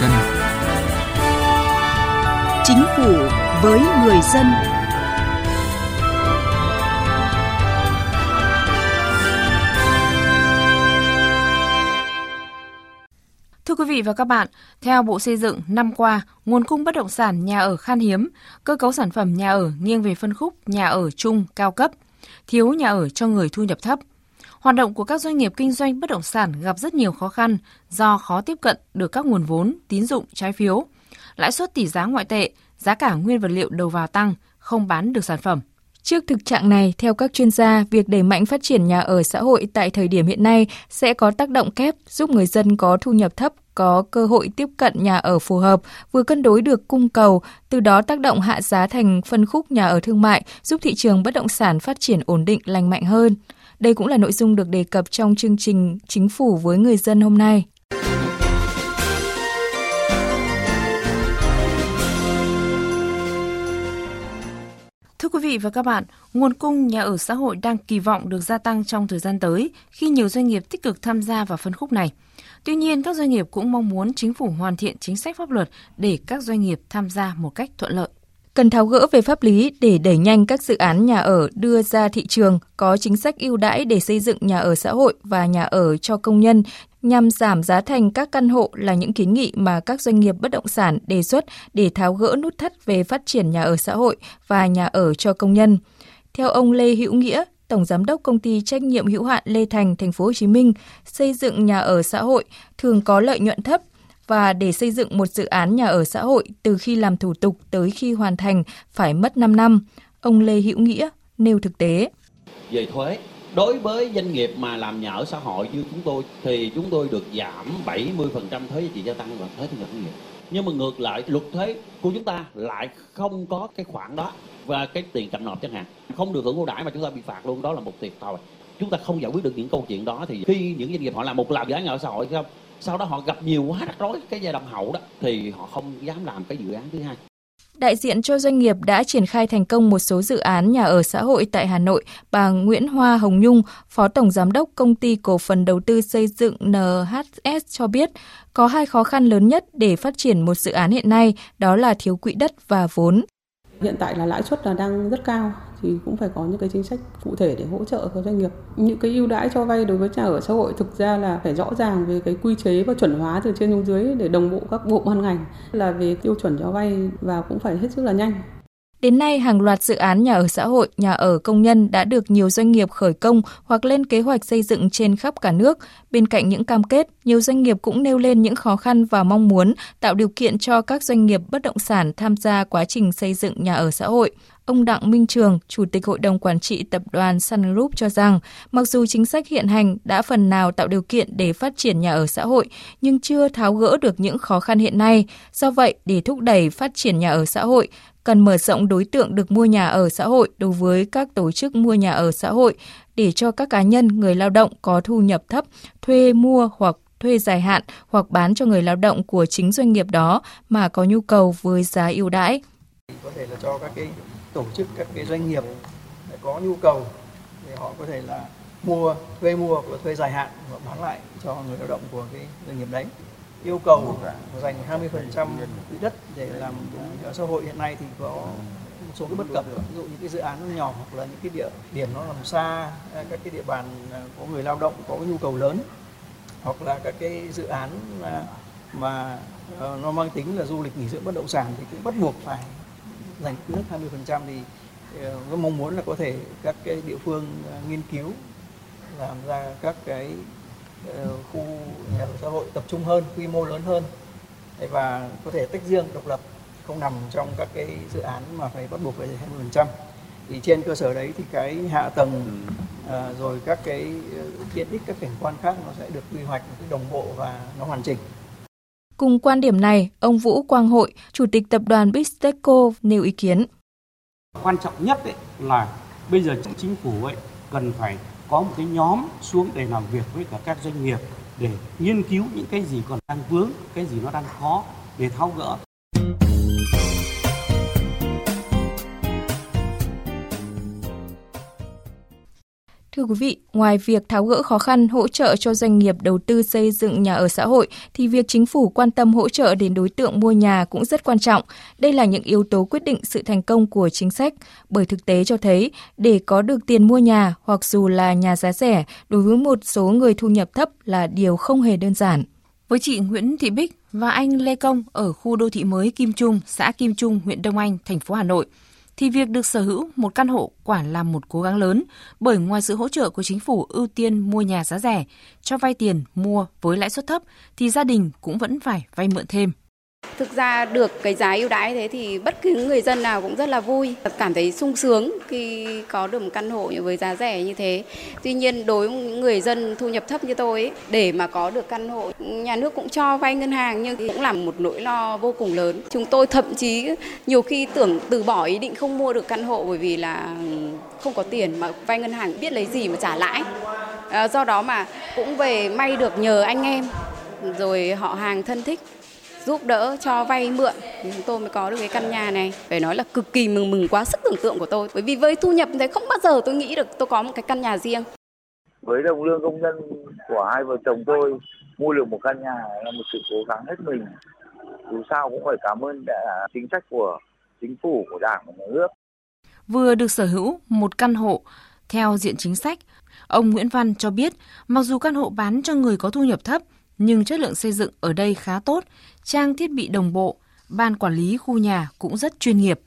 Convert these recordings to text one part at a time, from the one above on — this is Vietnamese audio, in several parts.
dân. Chính phủ với người dân. Thưa quý vị và các bạn, theo Bộ Xây dựng, năm qua, nguồn cung bất động sản nhà ở khan hiếm, cơ cấu sản phẩm nhà ở nghiêng về phân khúc nhà ở chung, cao cấp, thiếu nhà ở cho người thu nhập thấp. Hoạt động của các doanh nghiệp kinh doanh bất động sản gặp rất nhiều khó khăn do khó tiếp cận được các nguồn vốn, tín dụng, trái phiếu. Lãi suất tỷ giá ngoại tệ, giá cả nguyên vật liệu đầu vào tăng, không bán được sản phẩm. Trước thực trạng này, theo các chuyên gia, việc đẩy mạnh phát triển nhà ở xã hội tại thời điểm hiện nay sẽ có tác động kép giúp người dân có thu nhập thấp có cơ hội tiếp cận nhà ở phù hợp, vừa cân đối được cung cầu, từ đó tác động hạ giá thành phân khúc nhà ở thương mại, giúp thị trường bất động sản phát triển ổn định lành mạnh hơn. Đây cũng là nội dung được đề cập trong chương trình Chính phủ với người dân hôm nay. Thưa quý vị và các bạn, nguồn cung nhà ở xã hội đang kỳ vọng được gia tăng trong thời gian tới khi nhiều doanh nghiệp tích cực tham gia vào phân khúc này. Tuy nhiên, các doanh nghiệp cũng mong muốn chính phủ hoàn thiện chính sách pháp luật để các doanh nghiệp tham gia một cách thuận lợi cần tháo gỡ về pháp lý để đẩy nhanh các dự án nhà ở đưa ra thị trường, có chính sách ưu đãi để xây dựng nhà ở xã hội và nhà ở cho công nhân nhằm giảm giá thành các căn hộ là những kiến nghị mà các doanh nghiệp bất động sản đề xuất để tháo gỡ nút thắt về phát triển nhà ở xã hội và nhà ở cho công nhân. Theo ông Lê Hữu Nghĩa, Tổng giám đốc công ty trách nhiệm hữu hạn Lê Thành, thành phố Hồ Chí Minh, xây dựng nhà ở xã hội thường có lợi nhuận thấp và để xây dựng một dự án nhà ở xã hội từ khi làm thủ tục tới khi hoàn thành phải mất 5 năm. Ông Lê Hữu Nghĩa nêu thực tế. Về thuế, đối với doanh nghiệp mà làm nhà ở xã hội như chúng tôi thì chúng tôi được giảm 70% thuế giá trị gia tăng và thuế thu nhập doanh nghiệp. Nhưng mà ngược lại luật thuế của chúng ta lại không có cái khoản đó và cái tiền chậm nộp chẳng hạn không được hưởng ưu đãi mà chúng ta bị phạt luôn đó là một thiệt thòi chúng ta không giải quyết được những câu chuyện đó thì khi những doanh nghiệp họ làm một làm dự án nhà ở xã hội không sau đó họ gặp nhiều quá rắc rối cái giai đoạn hậu đó thì họ không dám làm cái dự án thứ hai. Đại diện cho doanh nghiệp đã triển khai thành công một số dự án nhà ở xã hội tại Hà Nội, bà Nguyễn Hoa Hồng Nhung, Phó Tổng Giám đốc Công ty Cổ phần Đầu tư Xây dựng NHS cho biết, có hai khó khăn lớn nhất để phát triển một dự án hiện nay, đó là thiếu quỹ đất và vốn. Hiện tại là lãi suất là đang rất cao thì cũng phải có những cái chính sách cụ thể để hỗ trợ các doanh nghiệp. Những cái ưu đãi cho vay đối với nhà ở xã hội thực ra là phải rõ ràng về cái quy chế và chuẩn hóa từ trên xuống dưới để đồng bộ các bộ ban ngành là về tiêu chuẩn cho vay và cũng phải hết sức là nhanh. Đến nay, hàng loạt dự án nhà ở xã hội, nhà ở công nhân đã được nhiều doanh nghiệp khởi công hoặc lên kế hoạch xây dựng trên khắp cả nước. Bên cạnh những cam kết, nhiều doanh nghiệp cũng nêu lên những khó khăn và mong muốn tạo điều kiện cho các doanh nghiệp bất động sản tham gia quá trình xây dựng nhà ở xã hội. Ông Đặng Minh Trường, Chủ tịch Hội đồng Quản trị Tập đoàn Sun Group cho rằng, mặc dù chính sách hiện hành đã phần nào tạo điều kiện để phát triển nhà ở xã hội, nhưng chưa tháo gỡ được những khó khăn hiện nay. Do vậy, để thúc đẩy phát triển nhà ở xã hội, cần mở rộng đối tượng được mua nhà ở xã hội đối với các tổ chức mua nhà ở xã hội để cho các cá nhân, người lao động có thu nhập thấp thuê mua hoặc thuê dài hạn hoặc bán cho người lao động của chính doanh nghiệp đó mà có nhu cầu với giá ưu đãi. Có thể là cho các cái tổ chức các cái doanh nghiệp có nhu cầu để họ có thể là mua thuê mua hoặc là thuê dài hạn và bán lại cho người lao động của cái doanh nghiệp đấy. Yêu cầu dành 20% quỹ đất để làm nhà xã hội hiện nay thì có một số cái bất cập. Ví dụ những cái dự án nhỏ hoặc là những cái địa điểm nó nằm xa à, các cái địa bàn à, có người lao động có cái nhu cầu lớn hoặc là các cái dự án mà, mà ờ, nó mang tính là du lịch nghỉ dưỡng bất động sản thì cũng bắt buộc phải dành nước 20% thì uh, mong muốn là có thể các cái địa phương uh, nghiên cứu làm ra các cái ờ, khu nhà ở xã hội tập trung hơn, quy mô lớn hơn và có thể tách riêng độc lập không nằm trong các cái dự án mà phải bắt buộc phải 20%. Thì trên cơ sở đấy thì cái hạ tầng à, rồi các cái tiện ích các cảnh quan khác nó sẽ được quy hoạch một cái đồng bộ và nó hoàn chỉnh. Cùng quan điểm này, ông Vũ Quang Hội, Chủ tịch Tập đoàn Bisteco nêu ý kiến. Quan trọng nhất ấy là bây giờ chính phủ ấy cần phải có một cái nhóm xuống để làm việc với cả các doanh nghiệp để nghiên cứu những cái gì còn đang vướng, cái gì nó đang khó để tháo gỡ. Thưa quý vị, ngoài việc tháo gỡ khó khăn hỗ trợ cho doanh nghiệp đầu tư xây dựng nhà ở xã hội thì việc chính phủ quan tâm hỗ trợ đến đối tượng mua nhà cũng rất quan trọng. Đây là những yếu tố quyết định sự thành công của chính sách, bởi thực tế cho thấy để có được tiền mua nhà hoặc dù là nhà giá rẻ đối với một số người thu nhập thấp là điều không hề đơn giản. Với chị Nguyễn Thị Bích và anh Lê Công ở khu đô thị mới Kim Trung, xã Kim Trung, huyện Đông Anh, thành phố Hà Nội – thì việc được sở hữu một căn hộ quả là một cố gắng lớn, bởi ngoài sự hỗ trợ của chính phủ ưu tiên mua nhà giá rẻ, cho vay tiền mua với lãi suất thấp thì gia đình cũng vẫn phải vay mượn thêm. Thực ra được cái giá ưu đãi thế thì bất cứ người dân nào cũng rất là vui, cảm thấy sung sướng khi có được một căn hộ với giá rẻ như thế. Tuy nhiên đối với những người dân thu nhập thấp như tôi ấy, để mà có được căn hộ, nhà nước cũng cho vay ngân hàng nhưng cũng là một nỗi lo vô cùng lớn. Chúng tôi thậm chí nhiều khi tưởng từ bỏ ý định không mua được căn hộ bởi vì là không có tiền mà vay ngân hàng biết lấy gì mà trả lãi. À, do đó mà cũng về may được nhờ anh em rồi họ hàng thân thích giúp đỡ cho vay mượn. Thì chúng tôi mới có được cái căn nhà này. Phải nói là cực kỳ mừng mừng quá sức tưởng tượng của tôi. Bởi vì với thu nhập thế không bao giờ tôi nghĩ được tôi có một cái căn nhà riêng. Với đồng lương công nhân của hai vợ chồng tôi mua được một căn nhà là một sự cố gắng hết mình. Dù sao cũng phải cảm ơn chính sách của chính phủ của đảng và nhà nước. Vừa được sở hữu một căn hộ theo diện chính sách ông Nguyễn Văn cho biết mặc dù căn hộ bán cho người có thu nhập thấp nhưng chất lượng xây dựng ở đây khá tốt, trang thiết bị đồng bộ, ban quản lý khu nhà cũng rất chuyên nghiệp.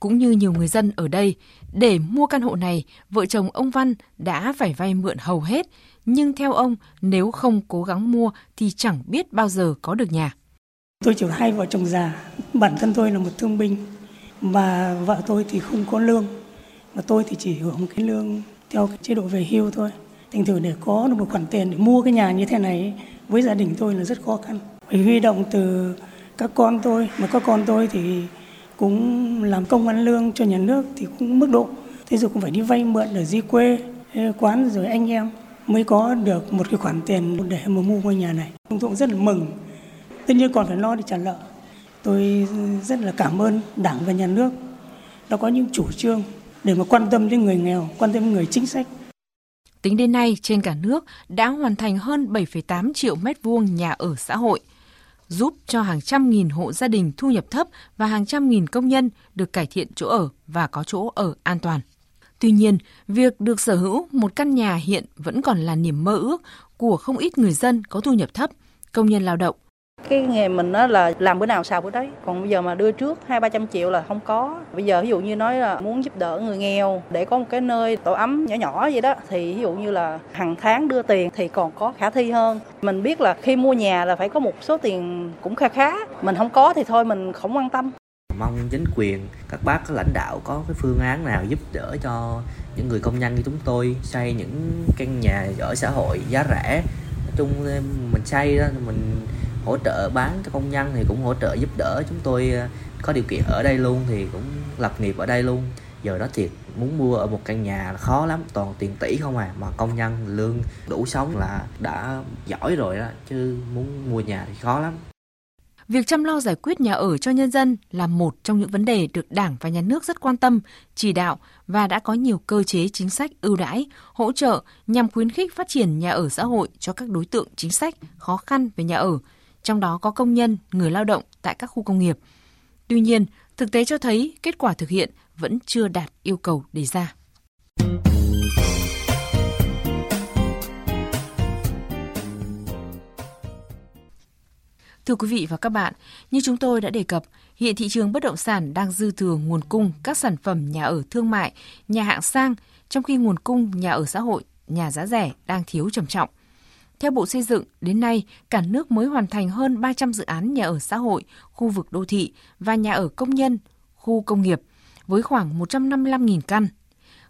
Cũng như nhiều người dân ở đây, để mua căn hộ này, vợ chồng ông Văn đã phải vay mượn hầu hết, nhưng theo ông, nếu không cố gắng mua thì chẳng biết bao giờ có được nhà. Tôi chỉ hai vợ chồng già, bản thân tôi là một thương binh, mà vợ tôi thì không có lương, mà tôi thì chỉ hưởng cái lương theo cái chế độ về hưu thôi. Thành thử để có được một khoản tiền để mua cái nhà như thế này với gia đình tôi là rất khó khăn. Phải huy động từ các con tôi, mà các con tôi thì cũng làm công ăn lương cho nhà nước thì cũng mức độ. Thế rồi cũng phải đi vay mượn ở di quê, quán rồi anh em mới có được một cái khoản tiền để mà mua ngôi nhà này. Chúng tôi cũng rất là mừng. Tất nhiên còn phải lo để trả nợ. Tôi rất là cảm ơn Đảng và Nhà nước đã có những chủ trương để mà quan tâm đến người nghèo, quan tâm đến người chính sách. Tính đến nay, trên cả nước đã hoàn thành hơn 7,8 triệu mét vuông nhà ở xã hội, giúp cho hàng trăm nghìn hộ gia đình thu nhập thấp và hàng trăm nghìn công nhân được cải thiện chỗ ở và có chỗ ở an toàn. Tuy nhiên, việc được sở hữu một căn nhà hiện vẫn còn là niềm mơ ước của không ít người dân có thu nhập thấp, công nhân lao động cái nghề mình đó là làm bữa nào xào bữa đấy. Còn bây giờ mà đưa trước hai, ba trăm triệu là không có. Bây giờ ví dụ như nói là muốn giúp đỡ người nghèo để có một cái nơi tổ ấm nhỏ nhỏ vậy đó, thì ví dụ như là hàng tháng đưa tiền thì còn có khả thi hơn. Mình biết là khi mua nhà là phải có một số tiền cũng kha khá. Mình không có thì thôi mình không quan tâm. Mong chính quyền, các bác, các lãnh đạo có cái phương án nào giúp đỡ cho những người công nhân như chúng tôi xây những căn nhà ở xã hội giá rẻ. Nói chung mình xây đó, mình hỗ trợ bán cho công nhân thì cũng hỗ trợ giúp đỡ. Chúng tôi ờ, có điều kiện ở đây luôn thì cũng lập nghiệp ở đây luôn. Giờ đó thiệt muốn mua ở một căn nhà là khó lắm toàn tiền tỷ không à mà công nhân lương đủ sống là đã giỏi rồi đó chứ muốn mua nhà thì khó lắm. Việc chăm lo giải quyết nhà ở cho nhân dân là một trong những vấn đề được Đảng và Nhà nước rất quan tâm, chỉ đạo và đã có nhiều cơ chế chính sách ưu đãi, hỗ trợ nhằm khuyến khích phát triển nhà ở xã hội cho các đối tượng chính sách khó khăn về nhà ở, trong đó có công nhân, người lao động tại các khu công nghiệp. Tuy nhiên, thực tế cho thấy kết quả thực hiện vẫn chưa đạt yêu cầu đề ra. Thưa quý vị và các bạn, như chúng tôi đã đề cập, hiện thị trường bất động sản đang dư thừa nguồn cung các sản phẩm nhà ở thương mại, nhà hạng sang, trong khi nguồn cung nhà ở xã hội, nhà giá rẻ đang thiếu trầm trọng – theo Bộ Xây dựng, đến nay, cả nước mới hoàn thành hơn 300 dự án nhà ở xã hội, khu vực đô thị và nhà ở công nhân, khu công nghiệp, với khoảng 155.000 căn.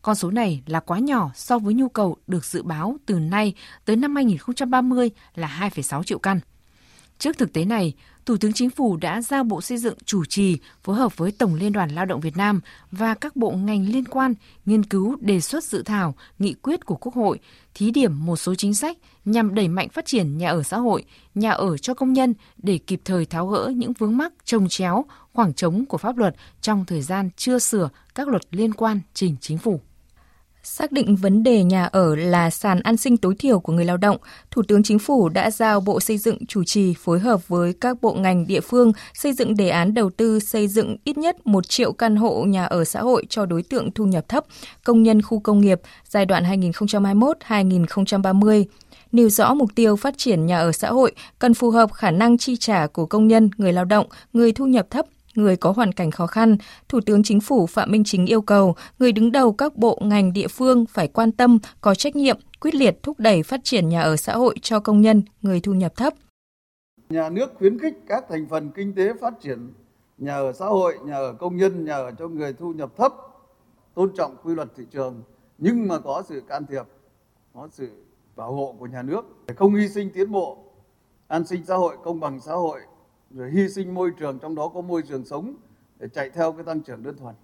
Con số này là quá nhỏ so với nhu cầu được dự báo từ nay tới năm 2030 là 2,6 triệu căn. Trước thực tế này, Thủ tướng Chính phủ đã giao Bộ Xây dựng chủ trì phối hợp với Tổng Liên đoàn Lao động Việt Nam và các bộ ngành liên quan nghiên cứu đề xuất dự thảo nghị quyết của Quốc hội thí điểm một số chính sách nhằm đẩy mạnh phát triển nhà ở xã hội, nhà ở cho công nhân để kịp thời tháo gỡ những vướng mắc trồng chéo, khoảng trống của pháp luật trong thời gian chưa sửa các luật liên quan trình chính phủ. Xác định vấn đề nhà ở là sàn an sinh tối thiểu của người lao động, Thủ tướng Chính phủ đã giao Bộ Xây dựng chủ trì phối hợp với các bộ ngành địa phương xây dựng đề án đầu tư xây dựng ít nhất 1 triệu căn hộ nhà ở xã hội cho đối tượng thu nhập thấp, công nhân khu công nghiệp giai đoạn 2021-2030 nêu rõ mục tiêu phát triển nhà ở xã hội cần phù hợp khả năng chi trả của công nhân, người lao động, người thu nhập thấp, người có hoàn cảnh khó khăn, Thủ tướng Chính phủ Phạm Minh Chính yêu cầu người đứng đầu các bộ ngành địa phương phải quan tâm, có trách nhiệm, quyết liệt thúc đẩy phát triển nhà ở xã hội cho công nhân, người thu nhập thấp. Nhà nước khuyến khích các thành phần kinh tế phát triển nhà ở xã hội, nhà ở công nhân, nhà ở cho người thu nhập thấp, tôn trọng quy luật thị trường, nhưng mà có sự can thiệp, có sự bảo hộ của nhà nước, để không hy sinh tiến bộ, an sinh xã hội, công bằng xã hội, rồi hy sinh môi trường trong đó có môi trường sống để chạy theo cái tăng trưởng đơn thuần.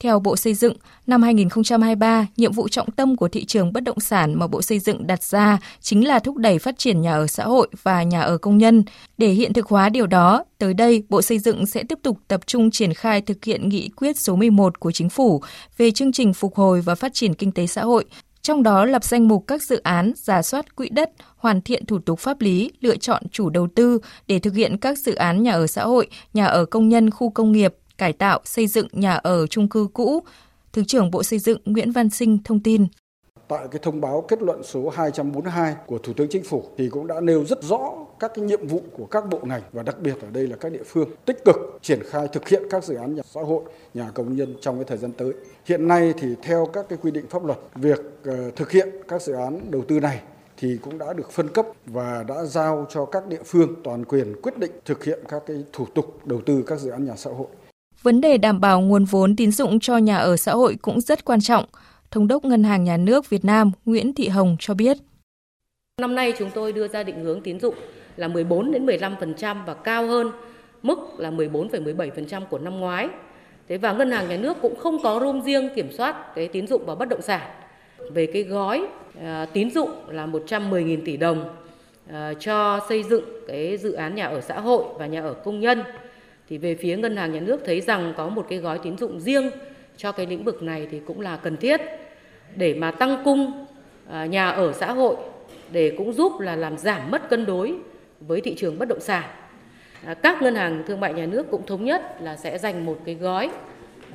Theo Bộ Xây dựng, năm 2023, nhiệm vụ trọng tâm của thị trường bất động sản mà Bộ Xây dựng đặt ra chính là thúc đẩy phát triển nhà ở xã hội và nhà ở công nhân. Để hiện thực hóa điều đó, tới đây Bộ Xây dựng sẽ tiếp tục tập trung triển khai thực hiện nghị quyết số 11 của Chính phủ về chương trình phục hồi và phát triển kinh tế xã hội, trong đó lập danh mục các dự án, giả soát quỹ đất, hoàn thiện thủ tục pháp lý, lựa chọn chủ đầu tư để thực hiện các dự án nhà ở xã hội, nhà ở công nhân khu công nghiệp, cải tạo, xây dựng nhà ở chung cư cũ. Thứ trưởng Bộ Xây dựng Nguyễn Văn Sinh thông tin. Tại cái thông báo kết luận số 242 của Thủ tướng Chính phủ thì cũng đã nêu rất rõ các cái nhiệm vụ của các bộ ngành và đặc biệt ở đây là các địa phương tích cực triển khai thực hiện các dự án nhà xã hội, nhà công nhân trong cái thời gian tới. Hiện nay thì theo các cái quy định pháp luật, việc ờ, thực hiện các dự án đầu tư này thì cũng đã được phân cấp và đã giao cho các địa phương toàn quyền quyết định thực hiện các cái thủ tục đầu tư các dự án nhà xã hội. Vấn đề đảm bảo nguồn vốn tín dụng cho nhà ở xã hội cũng rất quan trọng. Thống đốc Ngân hàng Nhà nước Việt Nam Nguyễn Thị Hồng cho biết. Năm nay chúng tôi đưa ra định hướng tín dụng là 14 đến 15% và cao hơn mức là 14,17% của năm ngoái. Thế và ngân hàng nhà nước cũng không có room riêng kiểm soát cái tín dụng vào bất động sản. Về cái gói Ờ, tín dụng là 110.000 tỷ đồng ờ, cho xây dựng cái dự án nhà ở xã hội và nhà ở công nhân thì về phía ngân hàng nhà nước thấy rằng có một cái gói tín dụng riêng cho cái lĩnh vực này thì cũng là cần thiết để mà tăng cung ờ, nhà ở xã hội để cũng giúp là làm giảm mất cân đối với thị trường bất động sản. Các ngân hàng thương mại nhà nước cũng thống nhất là sẽ dành một cái gói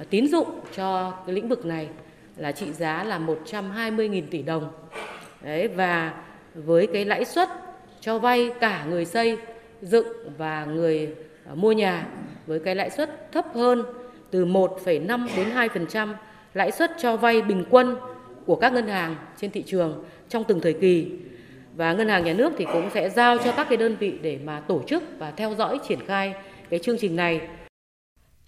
tín dụng cho cái lĩnh vực này là trị giá là 120.000 tỷ đồng. Đấy và với cái lãi suất cho vay cả người xây dựng và người à, mua nhà với cái lãi suất thấp hơn từ 1,5 đến 2% lãi suất cho vay bình quân của các ngân hàng trên thị trường trong từng thời kỳ và ngân hàng nhà nước thì cũng sẽ giao cho các cái đơn vị để mà tổ chức và theo dõi triển khai cái chương trình này.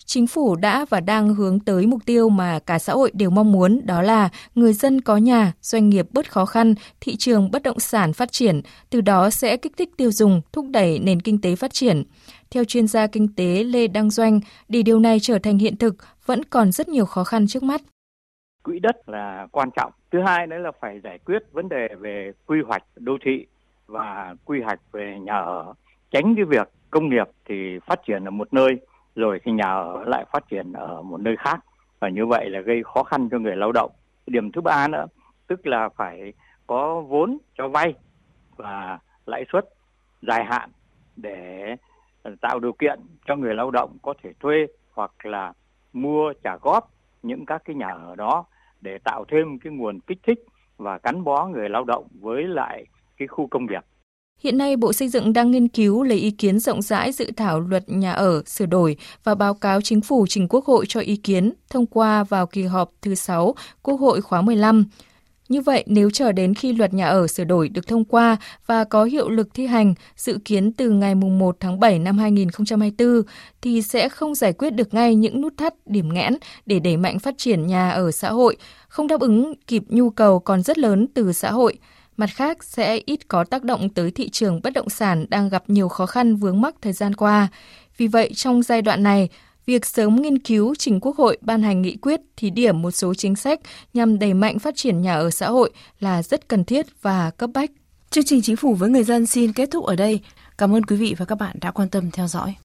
Chính phủ đã và đang hướng tới mục tiêu mà cả xã hội đều mong muốn đó là người dân có nhà, doanh nghiệp bớt khó khăn, thị trường bất động sản phát triển, từ đó sẽ kích thích tiêu dùng, thúc đẩy nền kinh tế phát triển. Theo chuyên gia kinh tế Lê Đăng Doanh, để điều này trở thành hiện thực vẫn còn rất nhiều khó khăn trước mắt. Quỹ đất là quan trọng. Thứ hai nữa là phải giải quyết vấn đề về quy hoạch đô thị và quy hoạch về nhà ở. Tránh cái việc công nghiệp thì phát triển ở một nơi rồi thì nhà ở lại phát triển ở một nơi khác và như vậy là gây khó khăn cho người lao động. Điểm thứ ba nữa, tức là phải có vốn cho vay và lãi suất dài hạn để tạo điều kiện cho người lao động có thể thuê hoặc là mua trả góp những các cái nhà ở đó để tạo thêm cái nguồn kích thích và gắn bó người lao động với lại cái khu công nghiệp. Hiện nay, Bộ Xây dựng đang nghiên cứu lấy ý kiến rộng rãi dự thảo luật nhà ở sửa đổi và báo cáo chính phủ trình Quốc hội cho ý kiến thông qua vào kỳ họp thứ 6 Quốc hội khóa 15. Như vậy, nếu chờ đến khi luật nhà ở sửa đổi được thông qua và có hiệu lực thi hành, dự kiến từ ngày 1 tháng 7 năm 2024, thì sẽ không giải quyết được ngay những nút thắt, điểm nghẽn để đẩy mạnh phát triển nhà ở xã hội, không đáp ứng kịp nhu cầu còn rất lớn từ xã hội. Mặt khác, sẽ ít có tác động tới thị trường bất động sản đang gặp nhiều khó khăn vướng mắc thời gian qua. Vì vậy, trong giai đoạn này, việc sớm nghiên cứu trình Quốc hội ban hành nghị quyết thí điểm một số chính sách nhằm đẩy mạnh phát triển nhà ở xã hội là rất cần thiết và cấp bách. Chương trình Chính phủ với người dân xin kết thúc ở đây. Cảm ơn quý vị và các bạn đã quan tâm theo dõi.